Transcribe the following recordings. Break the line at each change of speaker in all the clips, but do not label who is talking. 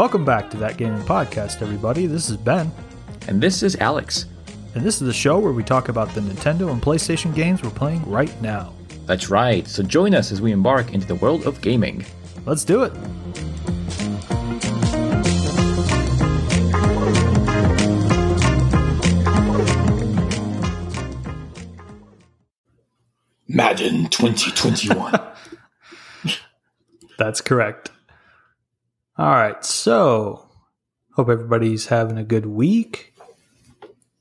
Welcome back to That Gaming Podcast, everybody. This is Ben,
And this is Alex.
and this is the show where we talk about the Nintendo and PlayStation games we're playing right now.
That's right. So join us as we embark into the world of gaming.
Let's do it.
Madden 2021.
That's correct. All right, so hope everybody's having a good week.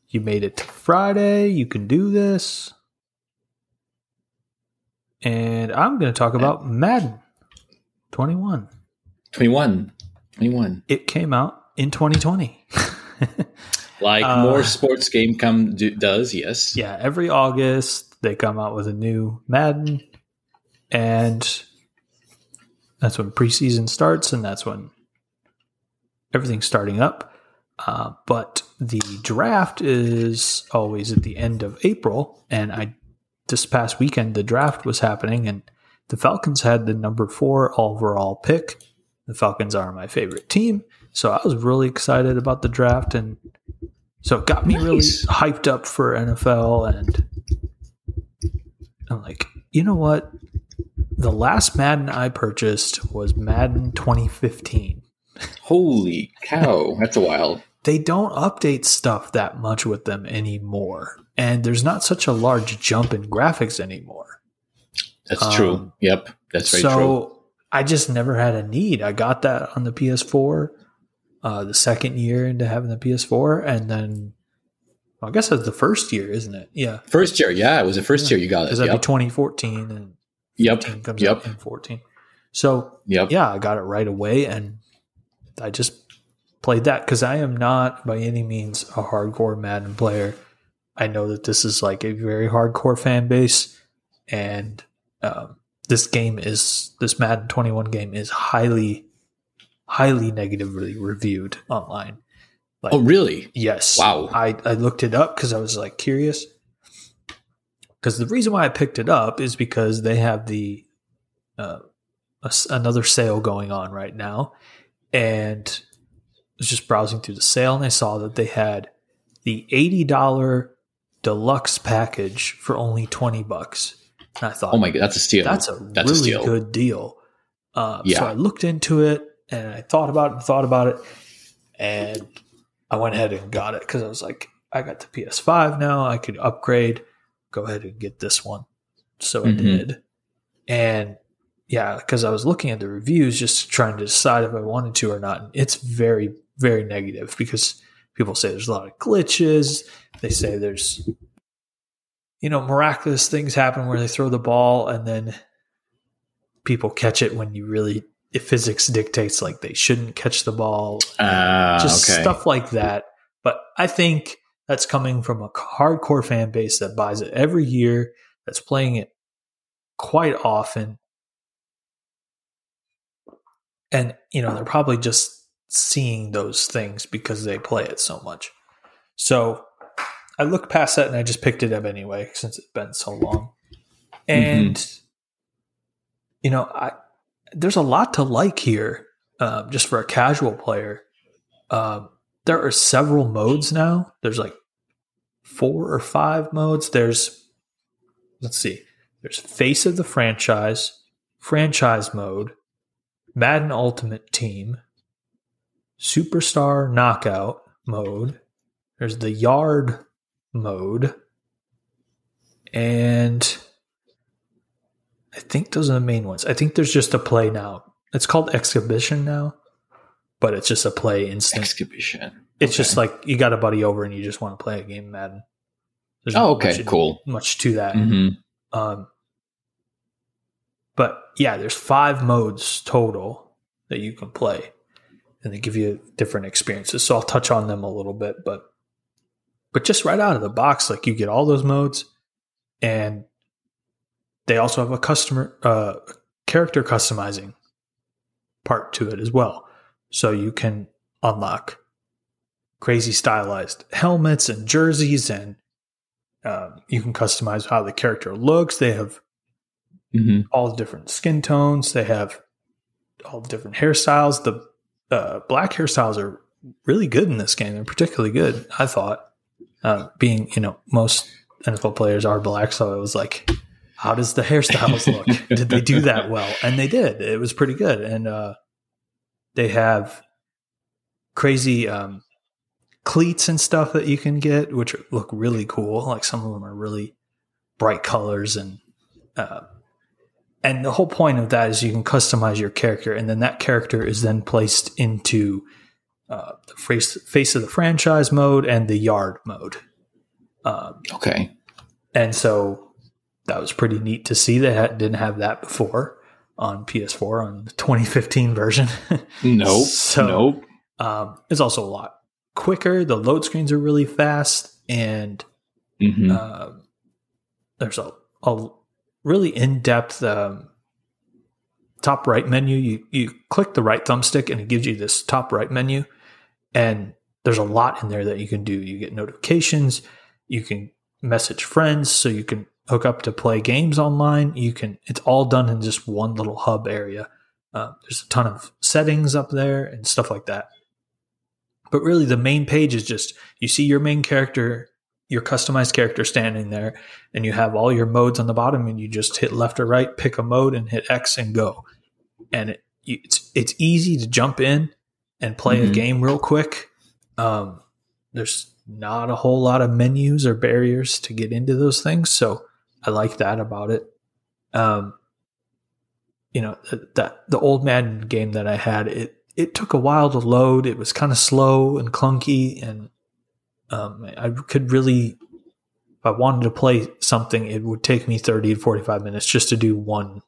You made it to Friday. You can do this. And I'm going to talk about Madden 21.
21. 21.
It came out in 2020.
Like
Uh,
more sports game come do, does, yes.
yeah, every August they come out with a new Madden, and that's when preseason starts, and that's when everything's starting up. Uh, but the draft is always at the end of April, and I this past weekend the draft was happening, and the Falcons had the number four overall pick. The Falcons are my favorite team, so I was really excited about the draft, and so it got me really hyped up for NFL, and I'm like, you know what? The last Madden I purchased was Madden 2015.
Holy cow. That's a while.
They don't update stuff that much with them anymore. And there's not such a large jump in graphics anymore.
That's
Um,
true. Yep. That's very
so
true.
I just never had a need. I got that on the PS4 uh, the second year into having the PS4. And then, well, I guess that's the first year, isn't it? Yeah.
First year, yeah, it was the first
Yeah.
year you got it.
Because that'd
Yep.
be 2014 and
Yep.
15 comes
Yep.
in 14. So
Yep.
yeah, I got it right away, and I just played that because I am not by any means a hardcore Madden player. I know that this is like a very hardcore fan base, and um, this game is this Madden 21 game is highly, highly negatively reviewed online. Like,
Oh, really?
Yes.
Wow.
I, I looked it up because I was like curious. Because the reason why I picked it up is because they have the uh, a another sale going on right now, and I was just browsing through the sale and I saw that they had the eighty dollar deluxe package for only twenty bucks. And I thought,
Oh my god, that's a steal.
that's a
That's a
really
steal.
good deal. Uh,
Yeah.
So I looked into it and I thought about it and thought about it, and I went ahead and got it because I was like, I got the PS5 now. I could upgrade. Go ahead and get this one. So I
Mhm.
did, and yeah, because I was looking at the reviews, just trying to decide if I wanted to or not. And it's very, very negative because people say there's a lot of glitches. They say there's you know, miraculous things happen where they throw the ball and then people catch it when you really if physics dictates like they shouldn't catch the ball.
Ah,
just
okay.
stuff like that. But I think that's coming from a hardcore fan base that buys it every year, that's playing it quite often. And, you know, they're probably just seeing those things because they play it so much. So I looked past that and I just picked it up anyway since it's been so long. And you know, I there's a lot to like here, um, just for a casual player. Um, there are several modes now. There's like four or five modes. There's let's see, there's face of the franchise, franchise mode, Madden Ultimate Team, Superstar Knockout mode. There's the Yard mode, and I think those are the main ones. I think there's just a play now. It's called Exhibition now, but it's just a play instant.
Exhibition.
It's
Okay.
just like you got a buddy over and you just want to play a game of Madden. There's
Oh, okay,
much-
cool.
Much to that.
hmm
Um, but yeah, there's five modes total that you can play, and they give you different experiences. So I'll touch on them a little bit, but but just right out of the box, like you get all those modes, and they also have a customer uh, character customizing part to it as well. So you can unlock crazy stylized helmets and jerseys and um, you can customize how the character looks. They have
hmm
all the different skin tones. They have all the different hairstyles. The uh, black hairstyles are really good in this game. They're particularly good, I thought. Uh, being, you know, most NFL players are black, so it was like, how does the hairstyles look? did they do that well? And they did. It was pretty good. And uh, they have crazy um, cleats and stuff that you can get, which look really cool. Like some of them are really bright colors and uh, and the whole point of that is you can customize your character, and then that character is then placed into uh, the face, face of the franchise mode and the yard mode.
Um, okay.
And so that was pretty neat to see. They had, didn't have that before on PS4 on the 2015 version.
nope. so, nope.
Um, it's also a lot quicker. The load screens are really fast, and mm-hmm. uh, there's a, a really in depth um, top right menu. You you click the right thumbstick and it gives you this top right menu, and there's a lot in there that you can do. You get notifications. You can message friends, so you can hook up to play games online. You can. It's all done in just one little hub area. Uh, there's a ton of settings up there and stuff like that. But really, the main page is just you see your main character your customized character standing there and you have all your modes on the bottom and you just hit left or right, pick a mode and hit X and go. And it, it's, it's easy to jump in and play mm-hmm. a game real quick. Um, there's not a whole lot of menus or barriers to get into those things. So I like that about it. Um, you know, that the old Madden game that I had, it, it took a while to load. It was kind of slow and clunky and um, I could really, if I wanted to play something, it would take me 30 to 45 minutes just to do one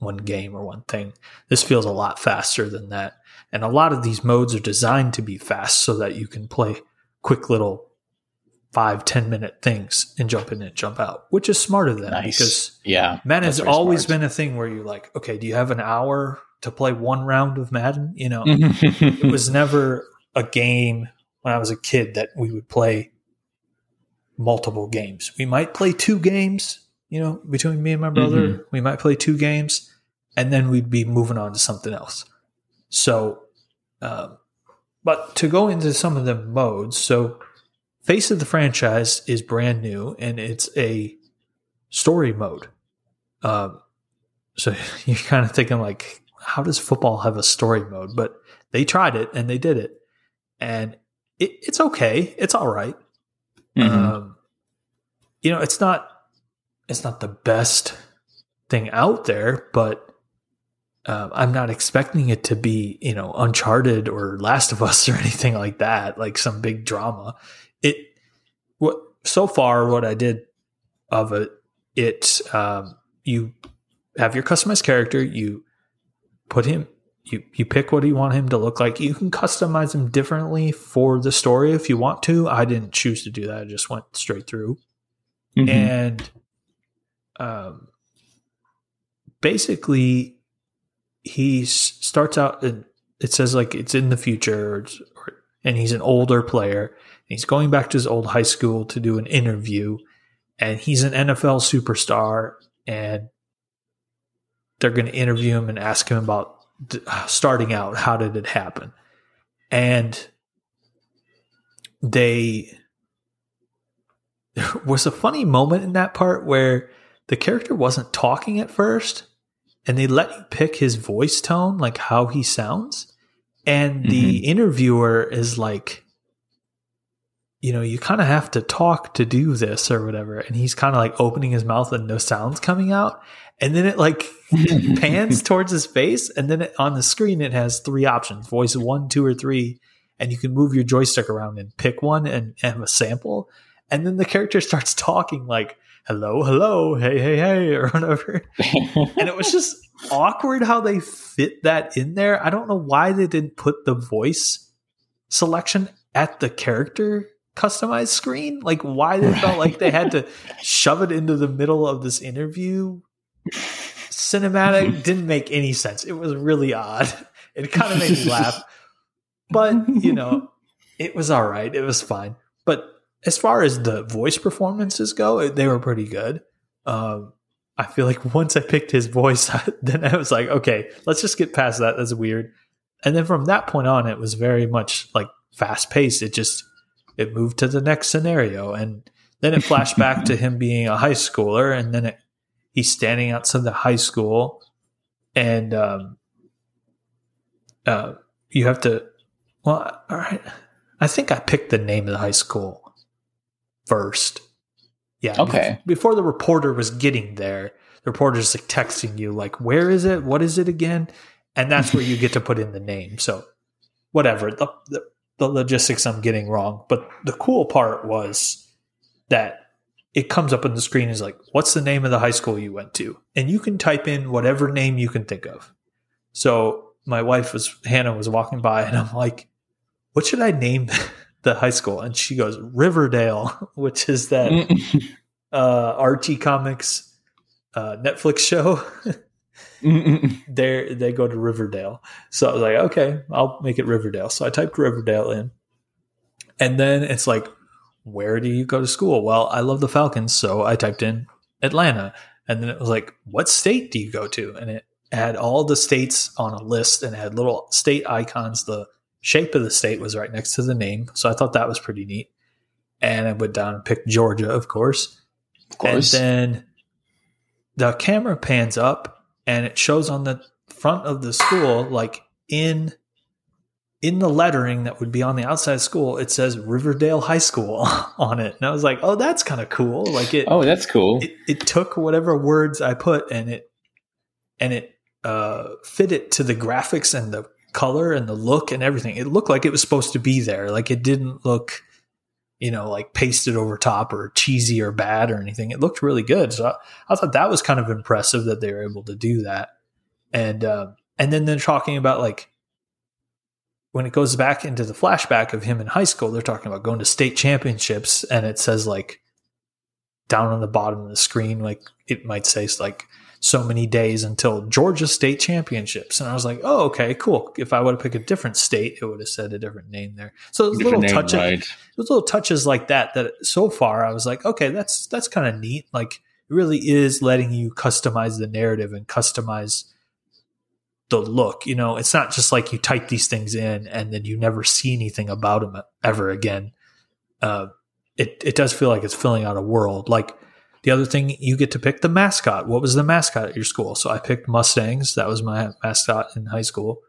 one game or one thing. This feels a lot faster than that. And a lot of these modes are designed to be fast so that you can play quick little five ten minute things and jump in and jump out, which is smarter than
nice.
because
yeah,
Madden has always smart. been a thing where you're like, okay, do you have an hour to play one round of Madden? You know, it was never a game when I was a kid that we would play multiple games. We might play two games, you know, between me and my brother. Mm-hmm. We might play two games and then we'd be moving on to something else. So, um, but to go into some of the modes, so Face of the franchise is brand new and it's a story mode. Um, so you're kind of thinking like, how does football have a story mode? But they tried it and they did it, and it, it's okay. It's all right. mm-hmm. um, you know, it's not it's not the best thing out there, but uh, I'm not expecting it to be you know Uncharted or Last of Us or anything like that, like some big drama. It what so far what I did of it, it um, you have your customized character, you put him you you pick what you want him to look like. You can customize him differently for the story if you want to. I didn't choose to do that. I just went straight through. Mm-hmm. And um basically he starts out and it says like it's in the future and he's an older player. he's going back to his old high school to do an interview and he's an NFL superstar and they're going to interview him and ask him about starting out, how did it happen? And they there was a funny moment in that part where the character wasn't talking at first and they let you pick his voice tone, like how he sounds. And the mm-hmm. interviewer is like, you know, you kind of have to talk to do this or whatever. And he's kind of like opening his mouth and no sounds coming out. And then it like pans towards his face. And then it, on the screen, it has three options voice one, two, or three. And you can move your joystick around and pick one and, and have a sample. And then the character starts talking like, hello, hello, hey, hey, hey, or whatever. and it was just awkward how they fit that in there. I don't know why they didn't put the voice selection at the character customized screen? Like why they right. felt like they had to shove it into the middle of this interview cinematic didn't make any sense. It was really odd. It kind of made me laugh. But, you know, it was all right. It was fine. But as far as the voice performances go, they were pretty good. Um, I feel like once I picked his voice, then I was like, okay, let's just get past that. That's weird. and then from that point on, it was very much like fast paced. It just it moved to the next scenario, and then it flashed back to him being a high schooler, and then it, he's standing outside the high school, and um, uh, you have to. Well, all right. I think I picked the name of the high school first. Yeah.
Okay.
Before the reporter was getting there, the reporter's like texting you, like, "Where is it? What is it again?" And that's where you get to put in the name. So, whatever the, the the logistics, I'm getting wrong. But the cool part was that it comes up on the screen is like, "What's the name of the high school you went to?" And you can type in whatever name you can think of. So my wife was Hannah was walking by, and I'm like, "What should I name the high school?" And she goes, "Riverdale," which is that uh, Archie Comics uh, Netflix show. they they go to Riverdale. So I was like, okay, I'll make it Riverdale. So I typed Riverdale in, and then it's like, where do you go to school? Well, I love the Falcons, so I typed in Atlanta, and then it was like, what state do you go to? And it had all the states on a list and it had little state icons. The shape of the state was right next to the name, so I thought that was pretty neat. And I went down and picked Georgia, of course.
Of course.
And then the camera pans up and it shows on the front of the school, like in in the lettering that would be on the outside of school, it says Riverdale High School on it. And I was like, oh, that's kind of cool. Like it
oh, that's cool.
it, it took whatever words I put and it and it uh, fit it to the graphics and the color and the look and everything. It looked like it was supposed to be there. Like it didn't look, you know, like pasted over top or cheesy or bad or anything. It looked really good. So I, I thought that was kind of impressive that they were able to do that. And uh, and then they're talking about like when it goes back into the flashback of him in high school, they're talking about going to state championships, and it says like down on the bottom of the screen, like it might say like so many days until Georgia state championships. And I was like, oh, okay, cool. If I would have picked a different state, it would have said a different name there. So those little
name,
touches,
right.
those little touches like that, that so far I was like, okay, that's, that's kind of neat. Like it really is letting you customize the narrative and customize the look. You know, it's not just like you type these things in and then you never see anything about them ever again. Uh, it, it does feel like it's filling out a world. Like the other thing, you get to pick the mascot. What was the mascot at your school? So I picked Mustangs. That was my mascot in high school.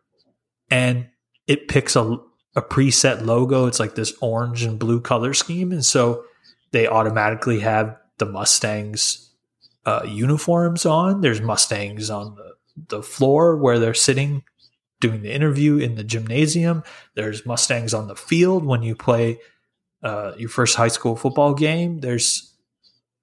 And it picks a, a preset logo. It's like this orange and blue color scheme. And so they automatically have the Mustangs uh, uniforms on. There's Mustangs on the, the floor where they're sitting doing the interview in the gymnasium. There's Mustangs on the field when you play uh, your first high school football game. There's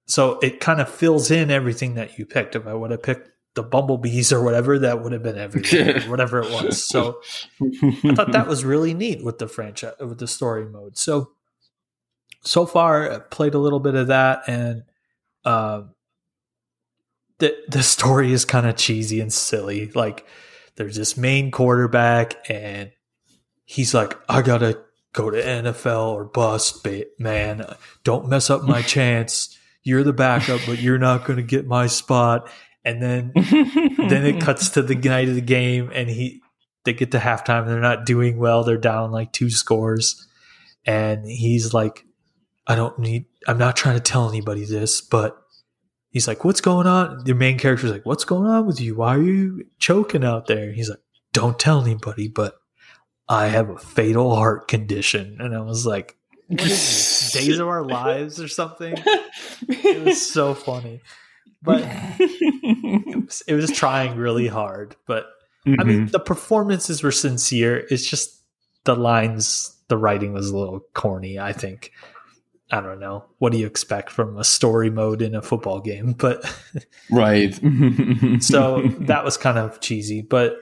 so it kind of fills in everything that you picked. If I would have picked the bumblebees or whatever, that would have been everything, whatever it was. So I thought that was really neat with the franchise with the story mode. So so far, I played a little bit of that, and um, the the story is kind of cheesy and silly. Like there's this main quarterback, and he's like, "I gotta go to NFL or bust, man. Don't mess up my chance. You're the backup, but you're not going to get my spot." And then then it cuts to the night of the game, and he they get to halftime, and they're not doing well. They're down like two scores, and he's like, "I don't need. I'm not trying to tell anybody this, but." He's like, "What's going on?" The main character's like, "What's going on with you? Why are you choking out there?" He's like, "Don't tell anybody, but I have a fatal heart condition." And I was like, "What is this? Days of Our Lives or something?" It was so funny, but it was, it was trying really hard. But I mean, the performances were sincere. It's just the lines, the writing was a little corny. I think. I don't know. What do you expect from a story mode in a football game? But
right.
so that was kind of cheesy. But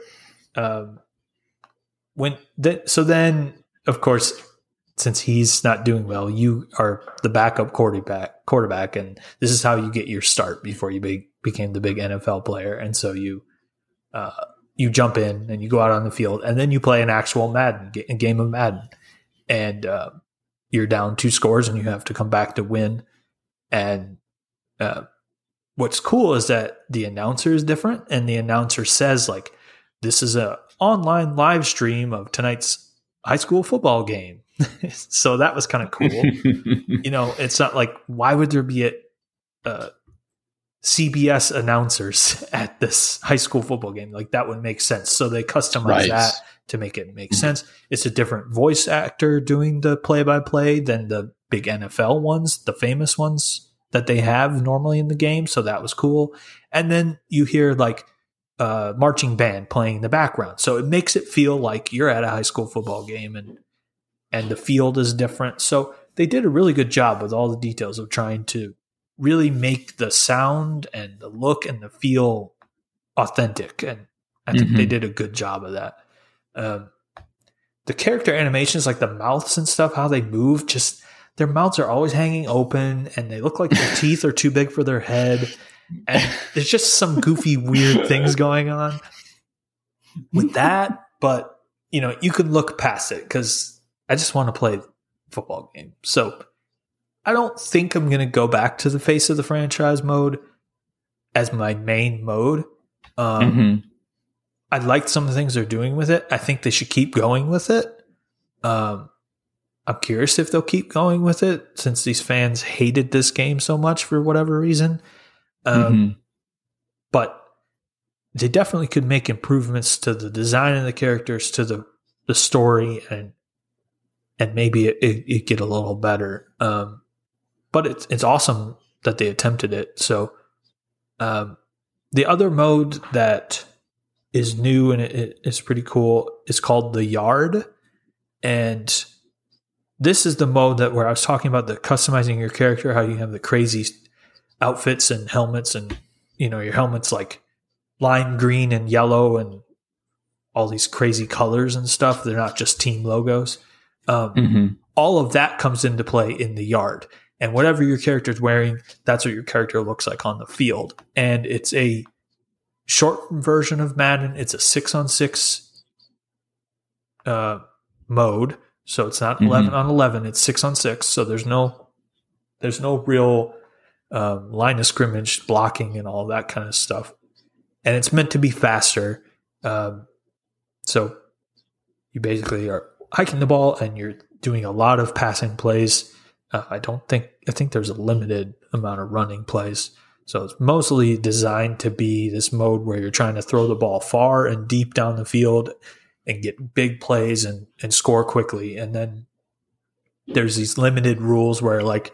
um, when th- so then, of course, since he's not doing well, you are the backup quarterback. Quarterback, and this is how you get your start before you be- became the big NFL player. And so you uh, you jump in and you go out on the field, and then you play an actual Madden a game of Madden, and uh, you're down two scores, and you have to come back to win. And uh, what's cool is that the announcer is different, and the announcer says like, "This is a online live stream of tonight's high school football game. so that was kind of cool. you know, it's not like why would there be a uh, CBS announcers at this high school football game? Like that would make sense. So they customize
Right.
that to make it make sense. It's a different voice actor doing the play by play than the big NFL ones, the famous ones that they have normally in the game. So that was cool. And then you hear like uh, marching band playing in the background. So it makes it feel like you're at a high school football game and and the field is different. So they did a really good job with all the details of trying to really make the sound and the look and the feel authentic. And I think
Mhm.
they did a good job of that. Um, the character animations, like the mouths and stuff, how they move, just their mouths are always hanging open and they look like their teeth are too big for their head. And there's just some goofy, weird things going on with that. But, you know, you could look past it because I just want to play football game. So I don't think I'm going to go back to the face of the franchise mode as my main mode. Um,
Mhm.
I liked some of the things they're doing with it. I think they should keep going with it. Um, I'm curious if they'll keep going with it since these fans hated this game so much for whatever reason. Um,
Mhm.
But they definitely could make improvements to the design of the characters, to the the story, and and maybe it, it, it get a little better. Um, but it's it's awesome that they attempted it. So um, the other mode that is new and it, it is pretty cool is called the Yard, and this is the mode that where I was talking about the customizing your character, how you have the crazy outfits and helmets, and you know your helmet's like lime green and yellow and all these crazy colors and stuff. They're not just team logos. Um,
Mhm.
all of that comes into play in the yard. And whatever your character's wearing, that's what your character looks like on the field. And it's a short version of Madden. It's a six on six uh, mode. So it's not
Mhm.
11 on 11, it's six on six. So there's no, there's no real um, line of scrimmage blocking and all that kind of stuff. And it's meant to be faster. Um, so you basically are hiking the ball and you're doing a lot of passing plays. Uh, I don't think I think there's a limited amount of running plays. So it's mostly designed to be this mode where you're trying to throw the ball far and deep down the field and get big plays and, and score quickly. And then there's these limited rules where like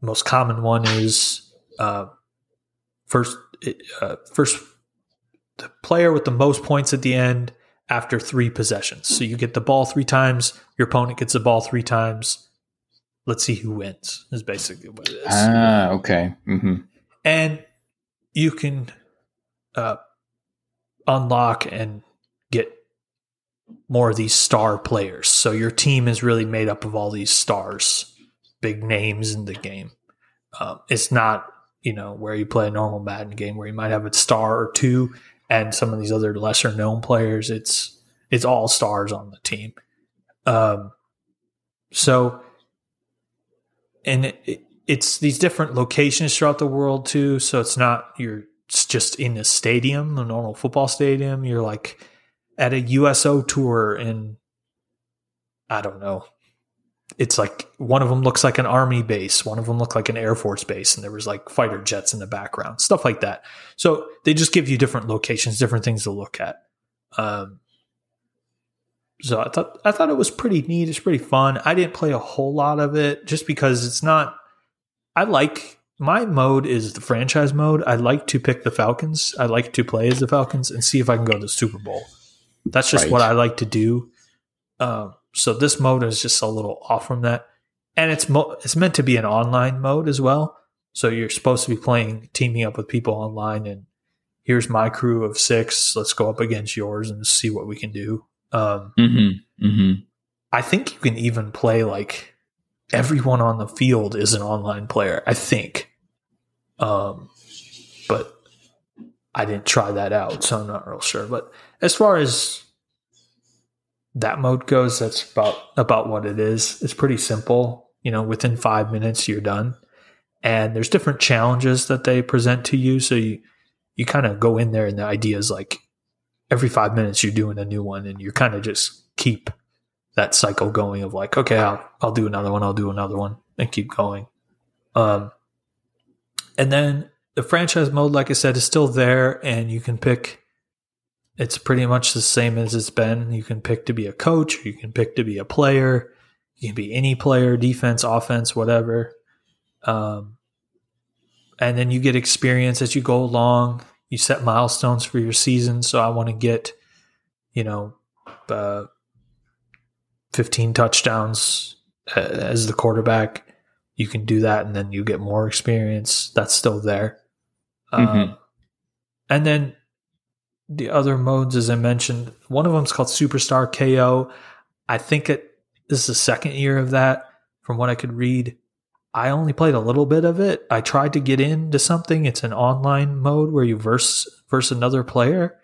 most common one is uh, first uh, first the player with the most points at the end after three possessions. So you get the ball three times, your opponent gets the ball three times. Let's see who wins. Is basically what it is,
Ah, okay. hmm
and you can uh, unlock and get more of these star players. So your team is really made up of all these stars, big names in the game. Um, it's not you know where you play a normal Madden game where you might have a star or two and some of these other lesser known players. It's it's all stars on the team. Um, so, and it, it, it's these different locations throughout the world too. So it's not you're just in a stadium, a normal football stadium. You're like at a USO tour in I don't know. It's like one of them looks like an army base, one of them looked like an air force base, and there was like fighter jets in the background, stuff like that. So they just give you different locations, different things to look at. Um, so I thought I thought it was pretty neat. It's pretty fun. I didn't play a whole lot of it just because it's not. I like my mode is the franchise mode. I like to pick the Falcons. I like to play as the Falcons and see if I can go to the Super Bowl. That's just
Right.
what I like to do. Um, so this mode is just a little off from that, and it's mo- it's meant to be an online mode as well. So you're supposed to be playing, teaming up with people online, and here's my crew of six. Let's go up against yours and see what we can do. Um,
hmm hmm
I think you can even play like everyone on the field is an online player. I think, um, but I didn't try that out, so I'm not real sure. But as far as that mode goes, that's about about what it is. It's pretty simple. You know, within five minutes you're done, and there's different challenges that they present to you. So you you kind of go in there, and the idea is like every five minutes you're doing a new one, and you're kind of just keep that cycle going of like, okay, I'll I'll do another one, I'll do another one, and keep going. Um, and then the franchise mode, like I said, is still there, and you can pick. It's pretty much the same as it's been. You can pick to be a coach, you can pick to be a player, you can be any player, defense, offense, whatever. Um, and then you get experience as you go along. You set milestones for your season. So I want to get, you know, uh, 15 touchdowns uh, as the quarterback. You can do that, and then you get more experience. That's still there.
Mhm.
Um, and then the other modes, as I mentioned, one of them is called Superstar KO. I think it this is the second year of that, from what I could read. I only played a little bit of it. I tried to get into something. It's an online mode where you verse verse another player.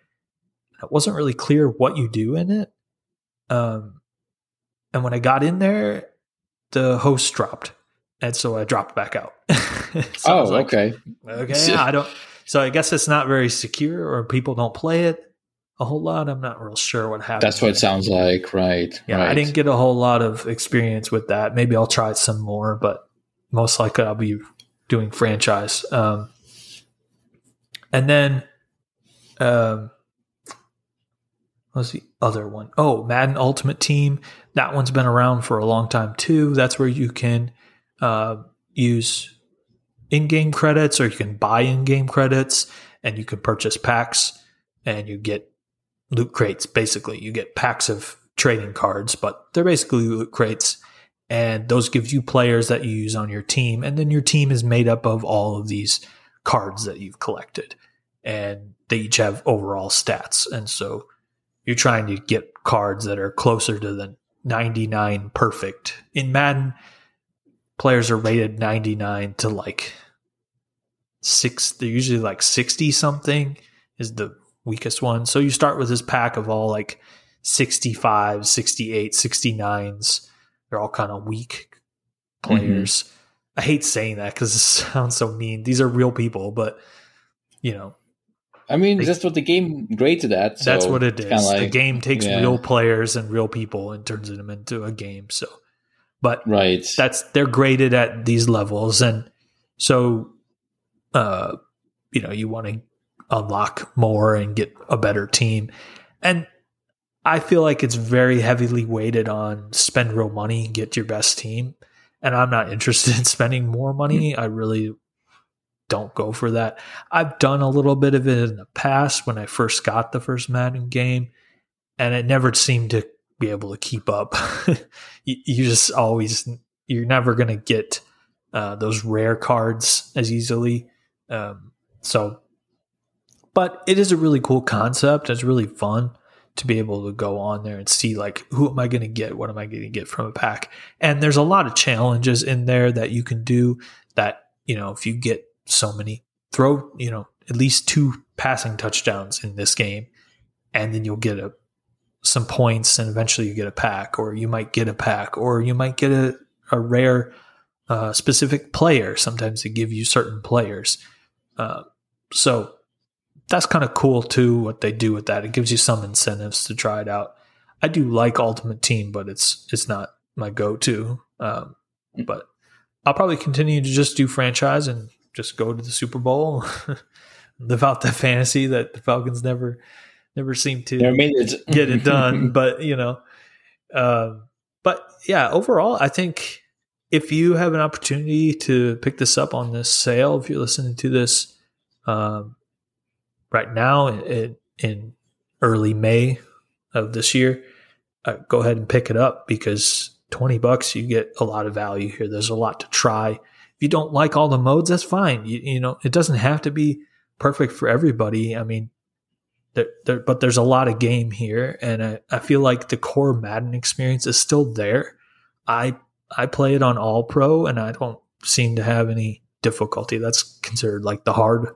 It wasn't really clear what you do in it. Um, and when I got in there, the host dropped, and so I dropped back out. So
oh,
like,
okay.
Okay, I don't. So I guess it's not very secure, or people don't play it a whole lot. I'm not real sure what happened.
That's what it sounds like, right?
Yeah,
right.
I didn't get a whole lot of experience with that. Maybe I'll try some more, but most likely I'll be doing franchise. Um, and then, um, what's the other one? Oh, Madden Ultimate Team. That one's been around for a long time too. That's where you can uh, use in-game credits, or you can buy in-game credits, and you can purchase packs, and you get loot crates. Basically, you get packs of trading cards, but they're basically loot crates and those give you players that you use on your team and then your team is made up of all of these cards that you've collected and they each have overall stats and so you're trying to get cards that are closer to the 99 perfect in madden players are rated 99 to like six they're usually like 60 something is the weakest one so you start with this pack of all like 65 68 69s they're all kind of weak players. Mm-hmm. I hate saying that because it sounds so mean. These are real people, but you know
I mean,
They-
that's what the game graded at. So
that's what it is.
kinda
the game takes
yeah.
real players and real people and turns them into a game. So, but
Right.
that's they're graded at these levels, and so uh, you know you want to unlock more and get a better team, and I feel like it's very heavily weighted on spend real money, get your best team. And I'm not interested in spending more money. I really don't go for that. I've done a little bit of it in the past when I first got the first Madden game, and it never seemed to be able to keep up. you, you just always, you're never going to get uh, those rare cards as easily. Um, so, but it is a really cool concept. It's really fun to be able to go on there and see like who am I going to get? What am I going to get from a pack? And there's a lot of challenges in there that you can do that, you know, if you get so many throw, you know, at least two passing touchdowns in this game and then you'll get a some points and eventually you get a pack or you might get a pack or you might get a, a rare uh, specific player. Sometimes they give you certain players. Uh, so that's kind of cool too what they do with that it gives you some incentives to try it out i do like ultimate team but it's it's not my go-to um, but i'll probably continue to just do franchise and just go to the super bowl live out the fantasy that the falcons never never seem to
made it.
get it done but you know um, but yeah overall i think if you have an opportunity to pick this up on this sale if you're listening to this um, right now in, in early May of this year, uh, go ahead and pick it up because 20 bucks, you get a lot of value here. There's a lot to try. If you don't like all the modes, that's fine. You, you know, it doesn't have to be perfect for everybody. I mean, there, there, but there's a lot of game here, and I, I feel like the core Madden experience is still there. I I play it on All Pro, and I don't seem to have any difficulty. That's considered like the hard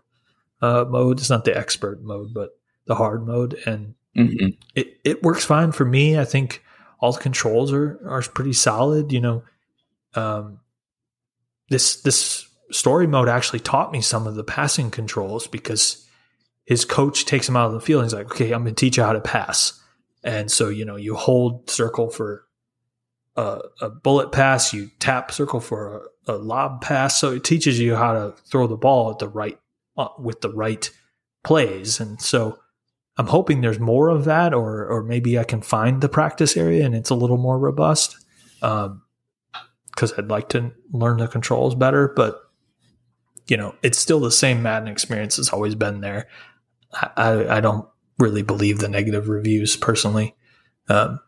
uh, mode. It's not the expert mode, but the hard mode, and
Mhm.
it, it works fine for me. I think all the controls are are pretty solid. You know, um, this this story mode actually taught me some of the passing controls because his coach takes him out of the field. And he's like, okay, I'm going to teach you how to pass. And so, you know, you hold circle for a, a bullet pass, you tap circle for a, a, lob pass. So it teaches you how to throw the ball at the right, uh, with the right plays. And so I'm hoping there's more of that, or, or maybe I can find the practice area and it's a little more robust. Um, cause I'd like to learn the controls better, but you know, it's still the same Madden experience that's always been there. I, I don't really believe the negative reviews personally. Um,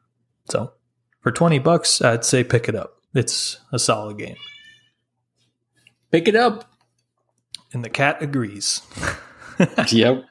so for 20 bucks, I'd say pick it up. It's a solid game.
Pick it up.
And the cat agrees.
yep.